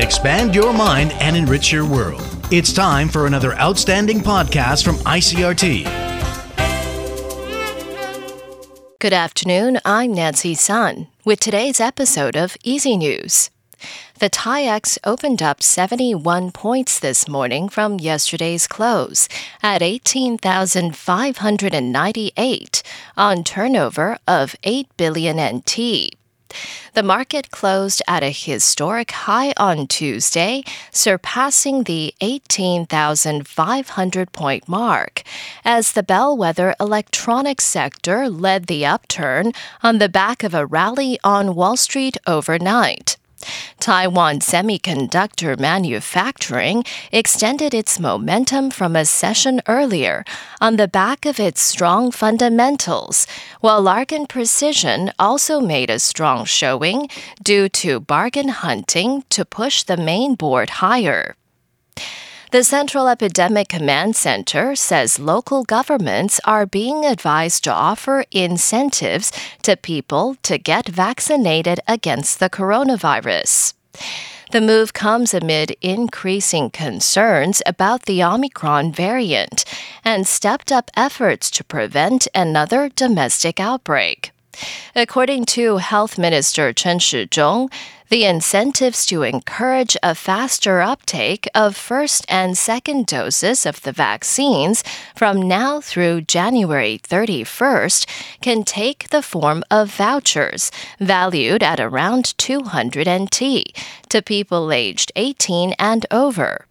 expand your mind, and enrich your world. It's time for another outstanding podcast from ICRT. Good afternoon. I'm Nancy Sun with today's episode of Easy News. The TAIEX opened up 71 points this morning from yesterday's close at 18,598 on turnover of 8 billion NT. The market closed at a historic high on Tuesday, surpassing the 18,500 point mark, as the bellwether electronics sector led the upturn on the back of a rally on Wall Street overnight. Taiwan semiconductor manufacturing extended its momentum from a session earlier on the back of its strong fundamentals, while Largan Precision also made a strong showing due to bargain hunting to push the main board higher. The Central Epidemic Command Center says local governments are being advised to offer incentives to people to get vaccinated against the coronavirus. The move comes amid increasing concerns about the Omicron variant and stepped up efforts to prevent another domestic outbreak. According to Health Minister Chen Shih-chung, the incentives to encourage a faster uptake of first and second doses of the vaccines from now through January 31st can take the form of vouchers valued at around 200 NT to people aged 18 and over.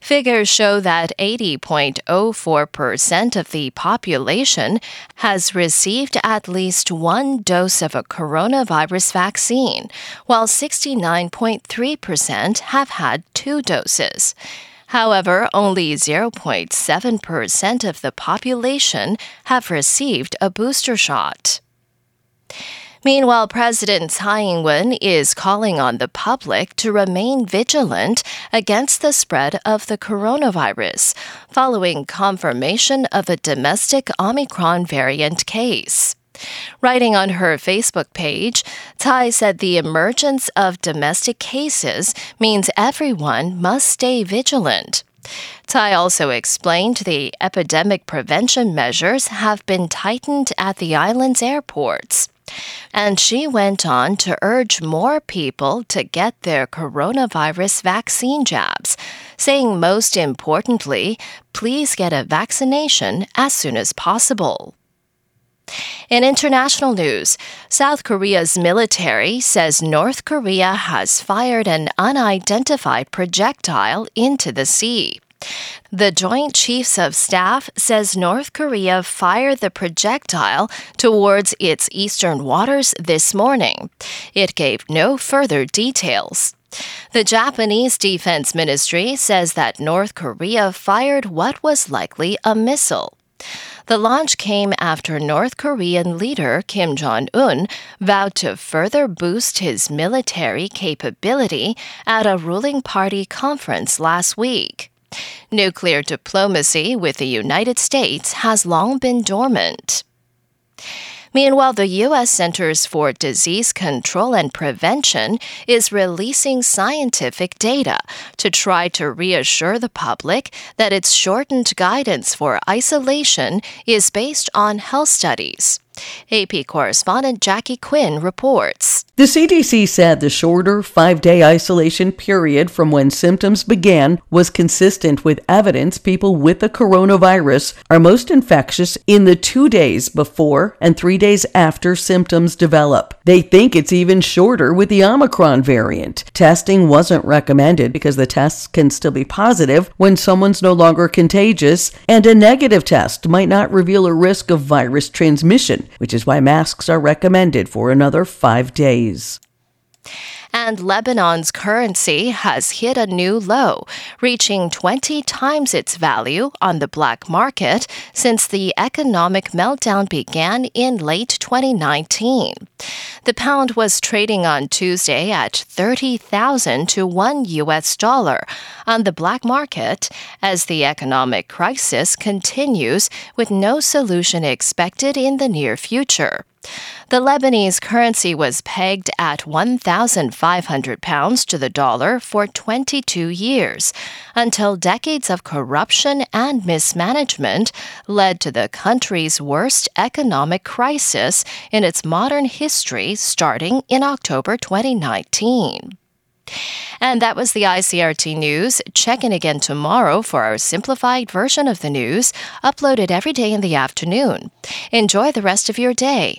Figures show that 80.04% of the population has received at least one dose of a coronavirus vaccine, while 69.3% have had two doses. However, only 0.7% of the population have received a booster shot. Meanwhile, President Tsai Ing-wen is calling on the public to remain vigilant against the spread of the coronavirus following confirmation of a domestic Omicron variant case. Writing on her Facebook page, Tsai said the emergence of domestic cases means everyone must stay vigilant. Tsai also explained the epidemic prevention measures have been tightened at the island's airports. And she went on to urge more people to get their coronavirus vaccine jabs, saying most importantly, please get a vaccination as soon as possible. In international news, South Korea's military says North Korea has fired an unidentified projectile into the sea. The Joint Chiefs of Staff says North Korea fired the projectile towards its eastern waters this morning. It gave no further details. The Japanese Defense Ministry says that North Korea fired what was likely a missile. The launch came after North Korean leader Kim Jong un vowed to further boost his military capability at a ruling party conference last week. Nuclear diplomacy with the United States has long been dormant. Meanwhile, the U.S. Centers for Disease Control and Prevention is releasing scientific data to try to reassure the public that its shortened guidance for isolation is based on health studies. AP correspondent Jackie Quinn reports. The CDC said the shorter five day isolation period from when symptoms began was consistent with evidence people with the coronavirus are most infectious in the two days before and three days after symptoms develop. They think it's even shorter with the Omicron variant. Testing wasn't recommended because the tests can still be positive when someone's no longer contagious, and a negative test might not reveal a risk of virus transmission which is why masks are recommended for another five days. And Lebanon's currency has hit a new low, reaching 20 times its value on the black market since the economic meltdown began in late 2019. The pound was trading on Tuesday at 30,000 to 1 US dollar on the black market as the economic crisis continues with no solution expected in the near future. The Lebanese currency was pegged at 1,500 pounds to the dollar for 22 years, until decades of corruption and mismanagement led to the country's worst economic crisis in its modern history starting in October 2019. And that was the ICRT news. Check in again tomorrow for our simplified version of the news, uploaded every day in the afternoon. Enjoy the rest of your day.